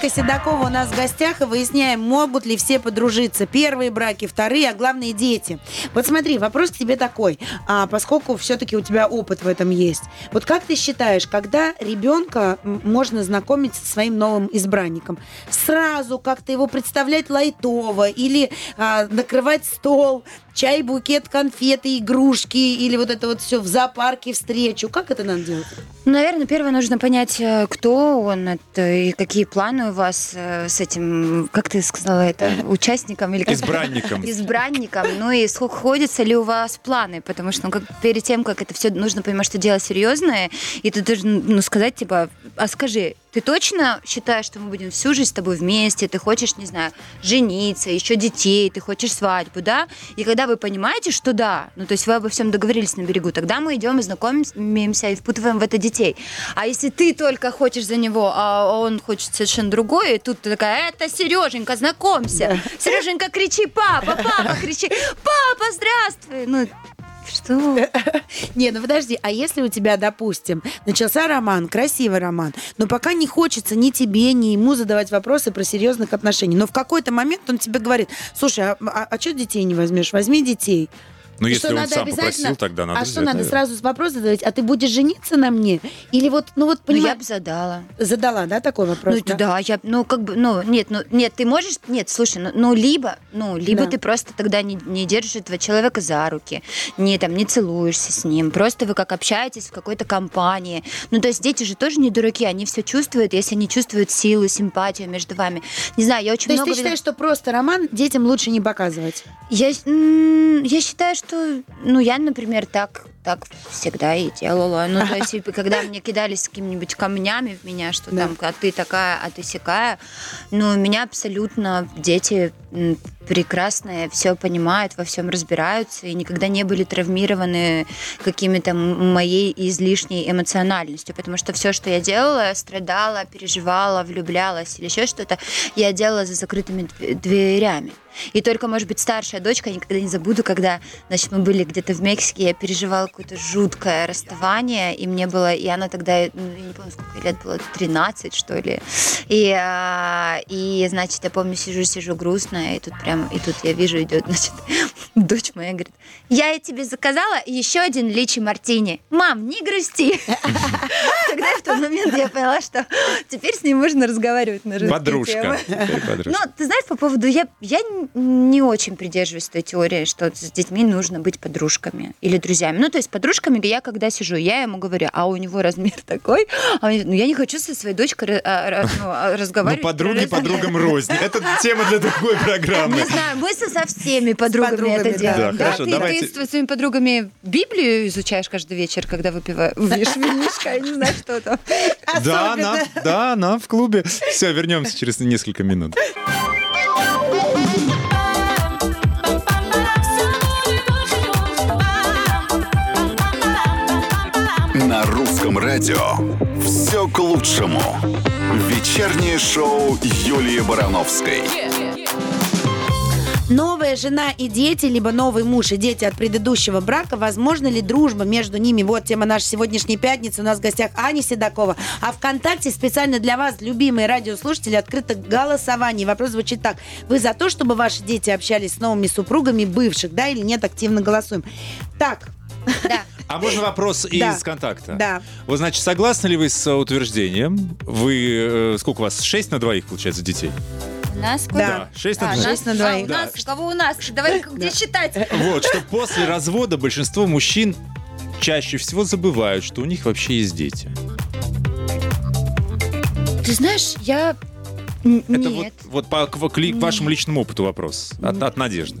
Анечка Седокова у нас в гостях, и выясняем, могут ли все подружиться. Первые браки, вторые, а главное дети. Вот смотри, вопрос к тебе такой, а, поскольку все-таки у тебя опыт в этом есть. Вот как ты считаешь, когда ребенка можно знакомить со своим новым избранником? Сразу как-то его представлять лайтово или а, накрывать стол, чай, букет, конфеты, игрушки или вот это вот все в зоопарке встречу? Как это надо делать? Ну, наверное, первое нужно понять, э, кто он это, и какие планы у вас э, с этим, как ты сказала это, участником или как? Избранником. избранником, ну и сходятся ли у вас планы, потому что ну, как, перед тем, как это все, нужно понимать, что дело серьезное, и ты должен ну, сказать, типа, а скажи, ты точно считаешь, что мы будем всю жизнь с тобой вместе, ты хочешь, не знаю, жениться, еще детей, ты хочешь свадьбу, да? И когда вы понимаете, что да, ну то есть вы обо всем договорились на берегу, тогда мы идем и знакомимся и впутываем в это детей. А если ты только хочешь за него, а он хочет совершенно другое, и тут ты такая, это Сереженька, знакомься. Сереженька, кричи, папа, папа, кричи, папа, здравствуй. Ну, что? [laughs] Не, ну подожди, а если у тебя, допустим, начался роман, красивый роман, но пока не хочется ни тебе, ни ему задавать вопросы про серьезных отношений, но в какой-то момент он тебе говорит, слушай, а, что детей не возьмешь? Возьми детей. Ну, И если что, он надо сам обязательно- попросил, тогда надо а что надо наверное. сразу вопрос задавать? А ты будешь жениться на мне? Или вот, ну вот, Ну, я понимаешь, бы задала. задала, да, такой вопрос? Ну, да? я, ну, как бы, ну, нет, ну, нет, ты можешь, нет, слушай, ну, ну, либо, ну, либо Да. ты просто тогда не, не держишь этого человека за руки, не, там, не целуешься с ним, просто вы как общаетесь в какой-то компании. Ну, то есть дети же тоже не дураки, они все чувствуют, если они чувствуют силу, симпатию между вами. Не знаю, я очень То есть много... ты видела- считаешь, что просто роман детям лучше не показывать? Я, я считаю, что, ну, я, например, так, так всегда и делала. Ну, то есть, и когда мне кидались с какими-нибудь камнями в меня, что Да. там, а ты такая, а ты сякая, ну, меня абсолютно дети прекрасные, все понимают, во всем разбираются и никогда не были травмированы какими-то моей излишней эмоциональностью, потому что все, что я делала, страдала, переживала, влюблялась или еще что-то, я делала за закрытыми дв- дверями. И только, может быть, старшая дочка, я никогда не забуду, когда, значит, мы были где-то в Мексике, я переживала какое-то жуткое расставание, и мне было, и она тогда, ну, я не помню, сколько лет было, 13, что ли. И, а, и значит, я помню, сижу, сижу грустная, и тут прям, и тут я вижу, идет, [laughs] значит, дочь моя говорит, я тебе заказала еще один личи мартини. Мам, не грусти. [laughs] Тогда в тот момент я поняла, что теперь с ней можно разговаривать на русские подружка. Ну, ты знаешь, по поводу... Я, я не очень придерживаюсь той теории, что с детьми нужно быть подружками или друзьями. Ну, то есть подружками я когда сижу, я ему говорю, а у него размер [laughs] такой, а он ну, я не хочу со своей дочкой а, ну, а, [laughs] Ну, разговаривать. про подруги подругам рознь. Это [laughs] тема для другой программы. Не знаю, мы со, со всеми подругами, подругами, это да. делаем. Да, хорошо, ты, давайте- ты с своими подругами Библию изучаешь каждый вечер, когда выпиваешь винишко, я не знаю, что там. Да, она, да, она в клубе. Все, вернемся через несколько минут. На русском радио все к лучшему. Вечернее шоу Юлии Барановской. Новая жена и дети, либо новый муж и дети от предыдущего брака, возможно ли дружба между ними? Вот тема нашей сегодняшней пятницы. У нас в гостях Аня Седокова. А ВКонтакте специально для вас, любимые радиослушатели, открыто голосование. Вопрос звучит так. Вы за то, чтобы ваши дети общались с новыми супругами бывших, да, или нет? Активно голосуем. Так, Да. [laughs] А можно вопрос Да. из контакта? Да. Вот, значит, согласны ли вы с утверждением? Вы, э, сколько у вас, шесть на двоих, получается, детей? У нас Да. Да, шесть на А, двоих. Шесть на нас- двоих. а, у нас, кого у нас? Давай, где считать? Вот, что после развода большинство мужчин чаще всего забывают, что у них вообще есть дети. Ты знаешь, я... Н- Это вот, Нет. вот по, к, к вашему личному опыту вопрос. От, от Надежды.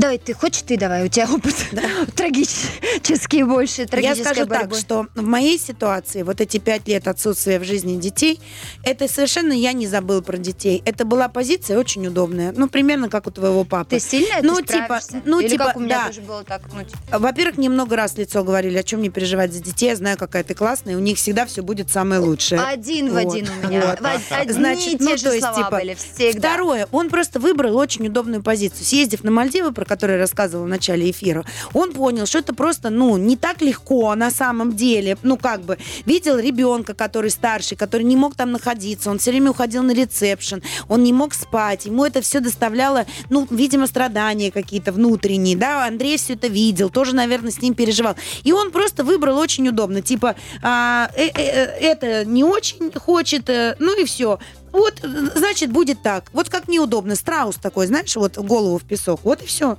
Давай, ты хочешь, ты давай, у тебя опыт [laughs] [laughs] трагический больше, Я скажу так, борьба. что в моей ситуации вот эти пять лет отсутствия в жизни детей, это совершенно я не забыл про детей. Это была позиция очень удобная. Ну, примерно как у твоего папы. Ты сильная, Ну, ты типа, ну, Или типа, как у меня да. тоже было так, ну, типа, Во-первых, мне много раз в лицо говорили, о чем мне переживать за детей. Я знаю, какая ты классная, у них всегда все будет самое лучшее. один в Вот, один у [laughs] меня. вот. В- Одни Значит, те ну, же то есть, слова типа, были всегда. Второе, он просто выбрал очень удобную позицию. Съездив на Мальдивы, про которые я рассказывала в начале эфира, он понял, что это просто, ну, не так легко на самом деле. Ну, как бы, видел ребенка, который старший, который не мог там находиться, он все время уходил на ресепшн, он не мог спать, ему это все доставляло, ну, видимо, страдания какие-то внутренние, да, Андрей все это видел, тоже, наверное, с ним переживал. И он просто выбрал очень удобно, типа, а, э, э, э, это не очень хочет, э, ну и все. Вот, э, значит, будет так. Вот как неудобно. Страус такой, знаешь, вот голову в песок. Вот и все.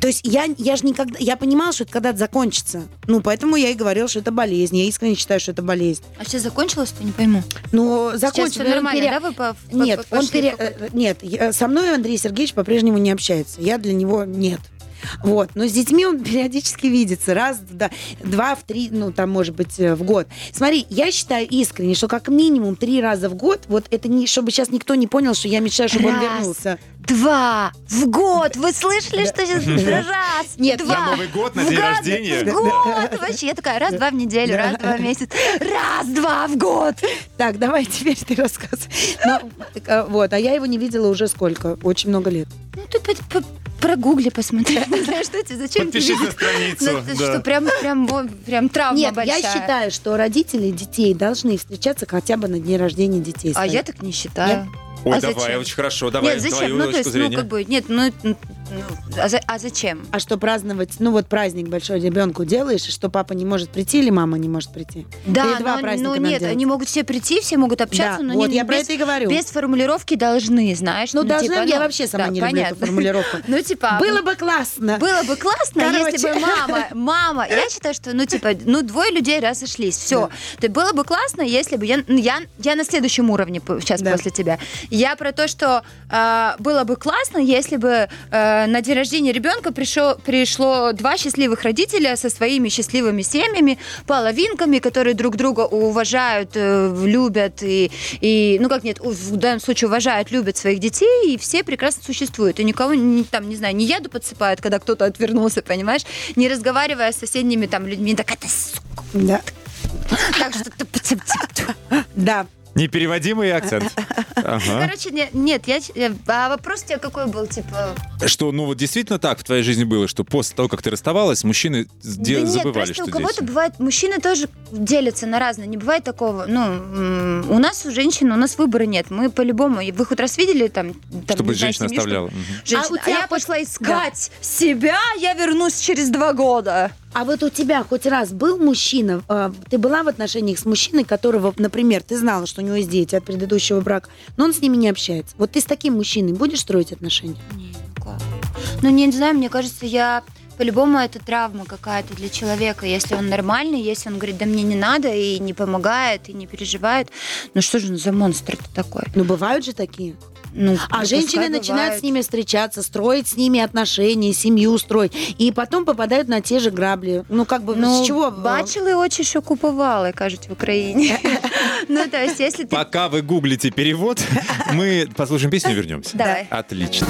То есть я, я же никогда... Я понимала, что это когда-то закончится. Ну, поэтому я и говорила, что это болезнь. Я искренне считаю, что это болезнь. А сейчас закончилось-то, не пойму. Но Сейчас закончится. все нормально, да? Вы по- по- Нет, он пере... э, Нет, со мной Андрей Сергеевич по-прежнему не общается. Я для него нет. Вот. Но с детьми он [laughs] периодически видится. Раз, да, два, в три, ну, там, может быть, э, в год. Смотри, я считаю искренне, что как минимум три раза в год, вот это не, чтобы сейчас никто не понял, что я мечтаю, чтобы он Раз. вернулся. Два в год. Вы слышали, что сейчас раз? Нет, два. На Новый год, на в день год, рождения. В год. Вообще, я такая, раз-два в неделю, Да. раз-два в месяц. Раз-два в год. Так, давай теперь ты рассказывай. Ну, так, а, вот, а я его не видела уже сколько? Очень много лет. Ну, ты прогугли, посмотри. Не [laughs] знаю, что тебе, зачем тебе на видеть? страницу. Ну, да. Что, прям, прям, прям травма Нет, большая. я считаю, что родители детей должны встречаться хотя бы на дне рождения детей. А я так не считаю. Ой, А давай, зачем? очень хорошо. Давай нет, зачем? твою Ну, то есть, ну, как бы, нет, ну, ну, а, за- а зачем? А что праздновать, ну вот праздник большой ребенку делаешь, что папа не может прийти или мама не может прийти? Да, Или два но, праздника ну, нет, делать? они могут все прийти, все могут общаться, да, но вот не, я про без, это и говорю. без формулировки должны, знаешь. ну, должна, типа, я ну, вообще сама да, не люблю эту понятно. формулировку. [laughs] Ну, типа... Было бы классно. Было бы классно, если бы мама, [laughs] мама, я считаю, что, ну, типа, ну, двое людей разошлись, все. То было бы классно, если бы я, ну, я, я на следующем уровне сейчас Да. после тебя. Я про то, что э, было бы классно, если бы э, на день рождения ребенка пришло, пришло два счастливых родителя со своими счастливыми семьями, половинками, которые друг друга уважают, э, любят и, и, ну, как нет, в данном случае уважают, любят своих детей, и все прекрасно существуют. И никого, не, там, не знаю, не яду подсыпают, когда кто-то отвернулся, понимаешь? Не разговаривая с соседними там людьми, так это сука, Да. так что Да. Непереводимый акцент. [laughs] Ага. Короче, не- нет, я, я- а вопрос у тебя какой был, типа... Что, ну вот действительно так в твоей жизни было, что после того, как ты расставалась, мужчины де- да нет, забывали, просто что у кого-то дети. бывает, мужчины тоже делятся на разные, не бывает такого, ну, м, у нас у женщин, у нас выбора нет, мы по-любому, и вы хоть раз видели там... там, Чтобы не знаю, женщина семью, оставляла. что- Мгм. Женщина, А у а, тебя я пошла искать себя, я вернусь через два года. А вот у тебя хоть раз был мужчина, э, ты была в отношениях с мужчиной, которого, например, ты знала, что у него есть дети от предыдущего брака, но он с ними не общается. Вот ты с таким мужчиной будешь строить отношения? Не, ну как? Ну, не знаю, мне кажется, я... По-любому это травма какая-то для человека. Если он нормальный, если он говорит, да мне не надо, и не помогает, и не переживает. Ну что же он за монстр такой? Ну, бывают же такие. Ну, А да женщины пускай начинают бывает. с ними встречаться, строить с ними отношения, семью строить, и потом попадают на те же грабли. Ну, как бы, Ну, с чего? бачили очі, що купували, кажуть в Україні. [laughs] Ну, то есть, если ты... Пока вы гуглите перевод, мы послушаем песню и вернемся. Давай. Отлично.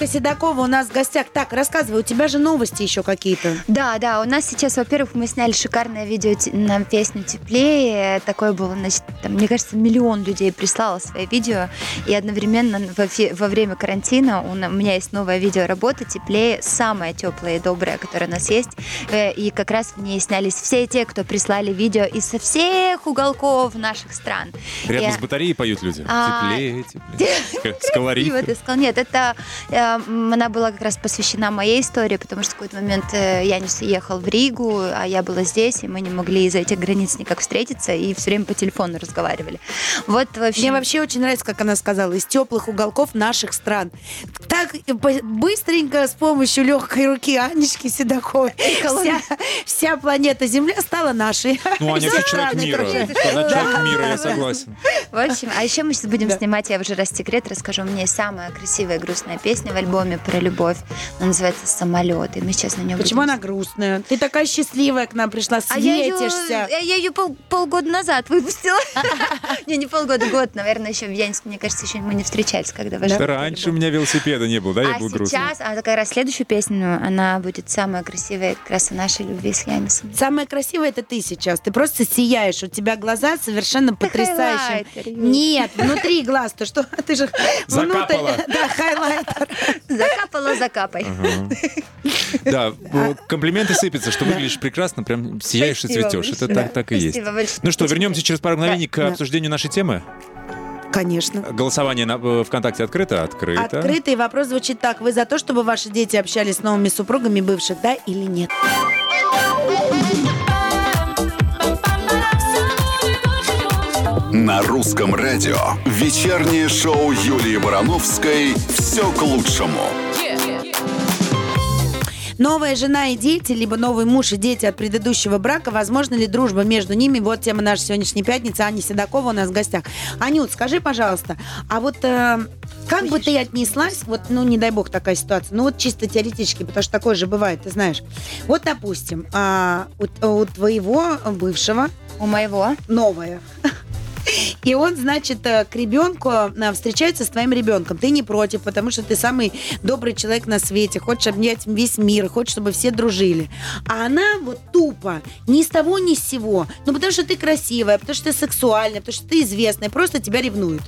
Анечка Седокова у нас в гостях. Так, рассказывай, у тебя же новости еще какие-то. Да, да, у нас сейчас, во-первых, мы сняли шикарное видео на песню «Теплее». Такое было, значит, там, мне кажется, миллион людей прислало свои видео. И одновременно во, во время карантина у, у меня есть новая видеоработа «Теплее», самая теплая и добрая, которая у нас есть. Э, И как раз в ней снялись все те, кто прислали видео из со всех уголков наших стран. Рядом Я- с батареей поют люди. А, Теплее, теплее. [laughs] С колоритом. Нет, это она была как раз посвящена моей истории, потому что в какой-то момент э, Янис уехал в Ригу, а я была здесь, и мы не могли из-за этих границ никак встретиться, и все время по телефону разговаривали. Вот вообще... Мне вообще очень нравится, как она сказала, из теплых уголков наших стран. Так быстренько с помощью легкой руки Анечки Седоковой вся, вся планета Земля стала нашей. Ну, Аня вообще человек мира. Она человек мира, я согласен. В общем, а еще мы сейчас будем снимать, я уже раз секрет расскажу, есть самая красивая грустная песня в альбоме про любовь. Она называется «Самолет», и мы сейчас на нее Почему будем... она грустная? Ты такая счастливая к нам пришла, А я ее, светишься. я ее пол- полгода назад выпустила. [laughs] Не, не полгода, год, наверное, еще в Янске. Мне кажется, еще мы не встречались, когда вошли. Да раньше у меня велосипеда не было, да, я А был грустный. сейчас, а как раз следующую песню, она будет самая красивая, как раз о нашей любви с Янисом. Самое красивое это ты сейчас. Ты просто сияешь. У тебя глаза совершенно потрясающие. Нет, внутри глаз. То что [laughs] ты же внутрь- [laughs] Да, хайлайтер. Закапала, закапай. Да, э, комплименты сыпятся, что выглядишь прекрасно, прям сияешь и цветешь. Это так, и есть. Ну что, вернемся через пару мгновений к обсуждению нашей темы. Конечно. Голосование на э, ВКонтакте открыто? Открыто. Открытый вопрос звучит так. Вы за то, чтобы ваши дети общались с новыми супругами бывших, да или нет? На русском радио вечернее шоу Юлии Барановской «Все к лучшему». Новая жена и дети, либо новый муж и дети от предыдущего брака, возможно ли дружба между ними? Вот тема нашей сегодняшней пятницы. Аня Седокова у нас в гостях. Анют, скажи, пожалуйста, а вот э, как бы ты отнеслась, вот, ну, не дай бог такая ситуация, ну, вот чисто теоретически, потому что такое же бывает, ты знаешь. Вот, допустим, а, у, у твоего бывшего У моего. новое. И он, значит, э, к ребенку э, встречается с твоим ребенком. Ты не против, потому что ты самый добрый человек на свете. Хочешь обнять весь мир, хочешь, чтобы все дружили. А она вот тупо, ни с того, ни с сего. Ну, потому что ты красивая, потому что ты сексуальная, потому что ты известная, просто тебя ревнует.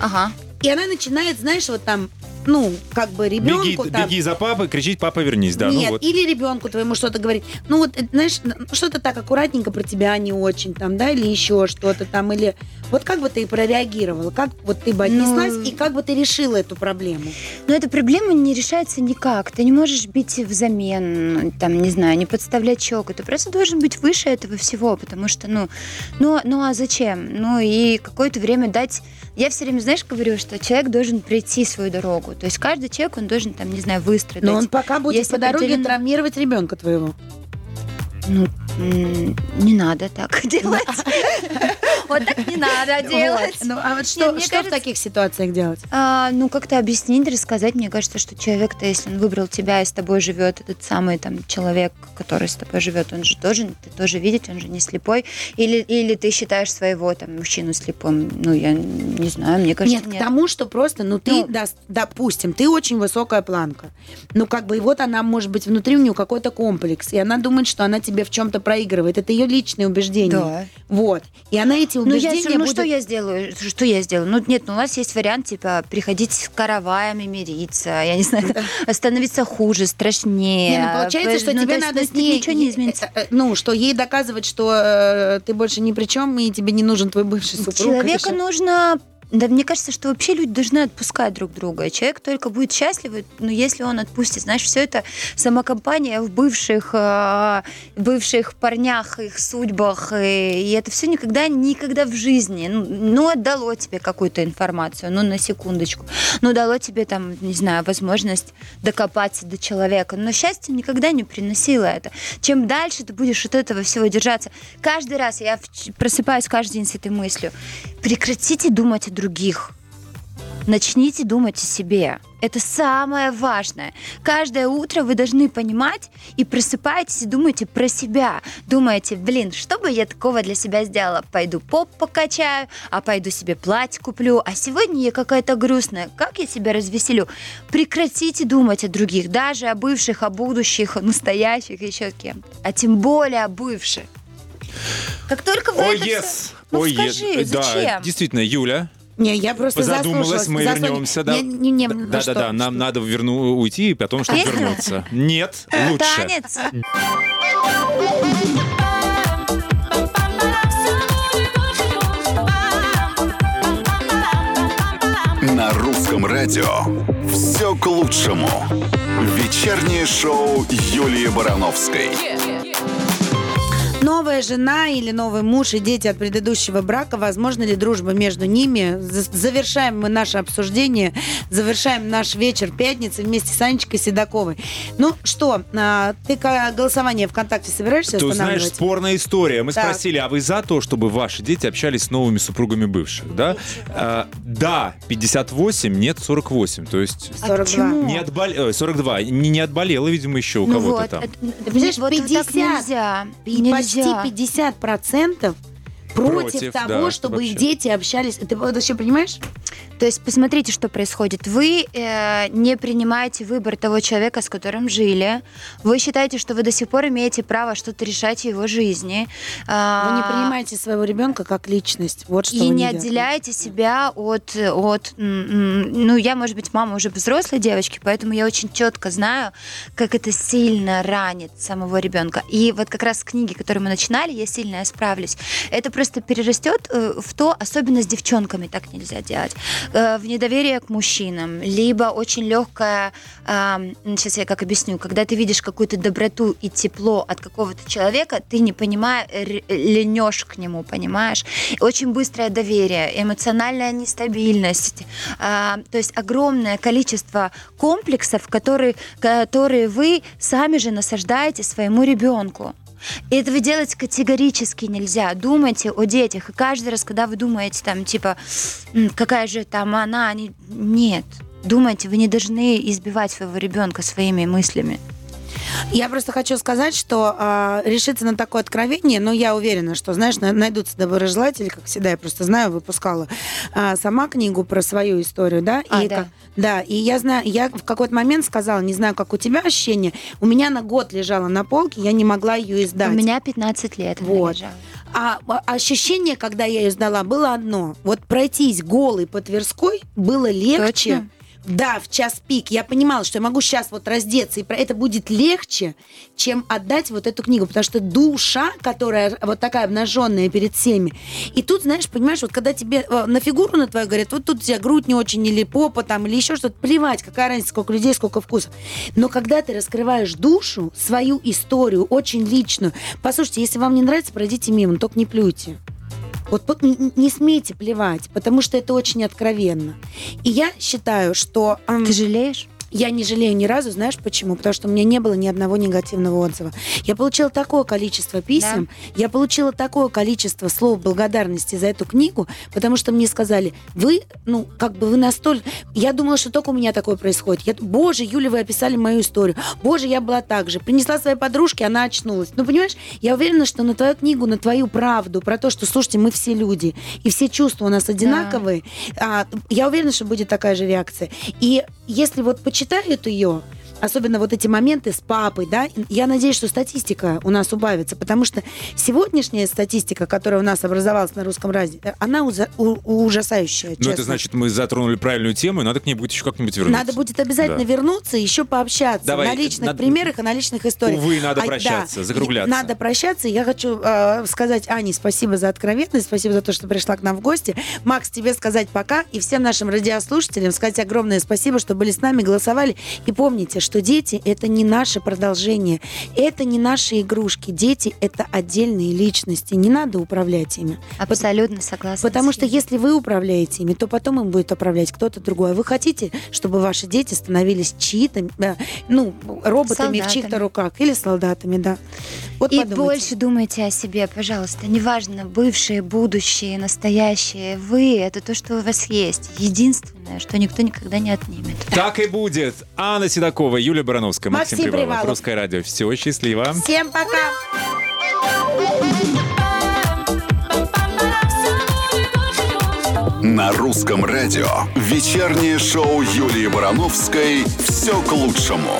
Ага. И она начинает, знаешь, вот там, ну, как бы Беги, ребенку там... беги за папой, кричить, папа, вернись. Да, Нет, ну вот. или ребенку твоему что-то говорить. Ну вот, знаешь, ну, что-то так аккуратненько про тебя не очень там, да, или еще что-то там, или вот как бы ты прореагировала, как вот ты бы Ну, отнеслась и как бы ты решила эту проблему? Но эта проблема не решается никак. Ты не можешь бить взамен, там, не знаю, не подставлять щеку. Ты просто должен быть выше этого всего, потому что, ну, ну, ну а зачем? Ну и какое-то время дать... Я все время, знаешь, говорю, что человек должен пройти свою дорогу. То есть каждый человек, он должен, там, не знаю, выстрадать. Но он пока будет Есть по дороге определенно- травмировать ребенка твоего. Ну, не надо так [laughs] делать. [laughs] Вот так не надо делать. Ну, а вот что, что в таких ситуациях делать? А, ну, как-то объяснить, рассказать. Мне кажется, что человек-то, если он выбрал тебя и с тобой живет, этот самый там человек, который с тобой живет, он же должен ты тоже видеть, он же не слепой. Или, или ты считаешь своего там мужчину слепым. Ну, я не знаю, мне кажется, Нет, нет. к тому, что просто, ну, ты, Ну. допустим, ты очень высокая планка. Ну, как бы, и вот она, может быть, внутри у нее какой-то комплекс, и она думает, что она тебе в чем-то проигрывает. Это ее личные убеждения. Да. Вот. И она эти Ну, я, убеждения ну будет- что я сделаю? Что я сделаю? Ну, нет, ну, у нас есть вариант, типа, приходить с караваями мириться, я не знаю, [laughs] становиться хуже, страшнее. Не, ну, получается, что Ну, тебе есть, надо ну, с ней... Ничего не изменится. э, э, Ну, что ей доказывать, что э, ты больше ни при чем, и тебе не нужен твой бывший супруг. Человека нужно... Да, мне кажется, что вообще люди должны отпускать друг друга. Человек только будет счастлив, ну, если он отпустит. Знаешь, все это самокомпания в бывших, э, бывших парнях, их судьбах. И, и это все никогда, никогда в жизни. Ну, ну, отдало тебе какую-то информацию, ну, на секундочку. Ну, дало тебе, там, не знаю, возможность докопаться до человека. Но счастье никогда не приносило это. Чем дальше ты будешь от этого всего держаться. Каждый раз я просыпаюсь каждый день с этой мыслью. Прекратите думать о других. Начните думать о себе. Это самое важное. Каждое утро вы должны понимать и просыпаетесь и думаете про себя. Думаете, блин, что бы я такого для себя сделала? Пойду поп покачаю, а пойду себе платье куплю, а сегодня я какая-то грустная. Как я себя развеселю? Прекратите думать о других, даже о бывших, о будущих, о настоящих, еще кем А тем более о бывших. Как только вы Ой, это yes. всё- Ну Ой, скажи, yes. Да, зачем? действительно, Юля, Не, я просто задумалась, мы Заслуни- вернемся. Да, Не, не, не, да, ну да, что, да, нам надо верну, уйти, и потом, чтобы вернуться. Нет, [laughs] лучше. Танец. На русском радио Все к лучшему. Вечернее шоу Юлии Барановской. Новая жена или новый муж и дети от предыдущего брака, возможно ли дружба между ними? За- Завершаем мы наше обсуждение, завершаем наш вечер пятницы вместе с Анечкой Седоковой. Ну что, а, ты голосование ВКонтакте собираешься Ты знаешь, спорная история. Мы Так. спросили, а вы за то, чтобы ваши дети общались с новыми супругами бывших, да? А, да, 58, нет, 48. То есть 42. почему? не отбол... ой, 42. Не, не отболело, видимо, еще у Ну кого-то вот, там. это- понимаешь, вот, вот так 50. нельзя. И Нельзя. почти 50 процентов против, Против, того, да, чтобы их вообще. дети общались. Ты вот еще понимаешь? То есть посмотрите, что происходит. Вы э, не принимаете выбор того человека, с которым жили. Вы считаете, что вы до сих пор имеете право что-то решать в его жизни. Вы А, не принимаете своего ребенка как личность. Вот что и вы не делаете. отделяете себя от, от... Ну, я, может быть, мама уже взрослой девочки, поэтому я очень четко знаю, как это сильно ранит самого ребенка. И вот как раз с книги, которую мы начинали, «Я сильно я справлюсь», это просто перерастет э, в то, особенно с девчонками так нельзя делать, э, в недоверие к мужчинам, либо очень легкое, сейчас я как объясню, когда ты видишь какую-то доброту и тепло от какого-то человека, ты не понимая, ленешь к нему, понимаешь? Очень быстрое доверие, эмоциональная нестабильность, а, то есть огромное количество комплексов, которые, которые вы сами же насаждаете своему ребенку. И этого делать категорически нельзя. Думайте о детях. И каждый раз, когда вы думаете, там, типа, «М, какая же там она, они... нет. Думайте, вы не должны избивать своего ребенка своими мыслями. Я просто хочу сказать, что э, решиться на такое откровение, но я уверена, что, знаешь, на- найдутся доброжелатели, как всегда, я просто знаю, выпускала а, сама книгу про свою историю, да, А, и да. как- да, и я знаю, я в какой-то момент сказала, не знаю, как у тебя ощущение, у меня на год лежала на полке, я не могла ее издать. У меня 15 лет Вот. лежала. А а, ощущение, когда я ее сдала, было одно. Вот пройтись голый по Тверской было легче. Точно? Да, в час пик. Я понимала, что я могу сейчас вот раздеться, и про это будет легче, чем отдать вот эту книгу. Потому что душа, которая вот такая обнаженная перед всеми. И тут, знаешь, понимаешь, вот когда тебе э, на фигуру на твою говорят, вот тут у тебя грудь не очень, или попа там, или еще что-то, плевать, какая разница, сколько людей, сколько вкусов. Но когда ты раскрываешь душу, свою историю, очень личную, послушайте, если вам не нравится, пройдите мимо, только не плюйте. Вот не смейте плевать, потому что это очень откровенно. И я считаю, что Ты жалеешь? Я не жалею ни разу, знаешь почему? Потому что у меня не было ни одного негативного отзыва. Я получила такое количество писем, я получила такое количество слов благодарности за эту книгу, потому что мне сказали, вы, ну, как бы вы настолько... Я думала, что только у меня такое происходит. Я... Боже, Юля, вы описали мою историю. Боже, я была так же. Принесла своей подружке, она очнулась. Ну, понимаешь, я уверена, что на твою книгу, на твою правду, про то, что, слушайте, мы все люди, и все чувства у нас одинаковые, а, я уверена, что будет такая же реакция. И если вот почитают ее, особенно вот эти моменты с папой, да, я надеюсь, что статистика у нас убавится, потому что сегодняшняя статистика, которая у нас образовалась на русском радио, она уза- у- ужасающая, Ну, честно. это значит, мы затронули правильную тему, и надо к ней будет еще как-нибудь вернуться. Надо будет обязательно Да. вернуться и еще пообщаться Давай, на личных надо- примерах и на личных историях. Увы, надо А, прощаться, да, закругляться. Надо прощаться. Я хочу э, сказать Ане спасибо за откровенность, спасибо за то, что пришла к нам в гости. Макс, тебе сказать пока и всем нашим радиослушателям сказать огромное спасибо, что были с нами, голосовали. И помните, что дети — это не наше продолжение, это не наши игрушки. Дети — это отдельные личности, не надо управлять ими. Абсолютно согласна. Потому что если вы управляете ими, то потом им будет управлять кто-то другой. А Вы хотите, чтобы ваши дети становились чьи-то, э, ну, роботами в Солдатами. чьих-то руках или солдатами, да. Вот И подумайте. больше думайте о себе, пожалуйста. Неважно, бывшие, будущие, настоящие. Вы — это то, что у вас есть. Единственное, что никто никогда не отнимет. Так и будет. Анна Седокова, Юлия Барановская, Максим, Максим Привалов. Привалов. Русское радио. Все, счастливо. Всем пока! На русском радио вечернее шоу Юлии Барановской «Все к лучшему».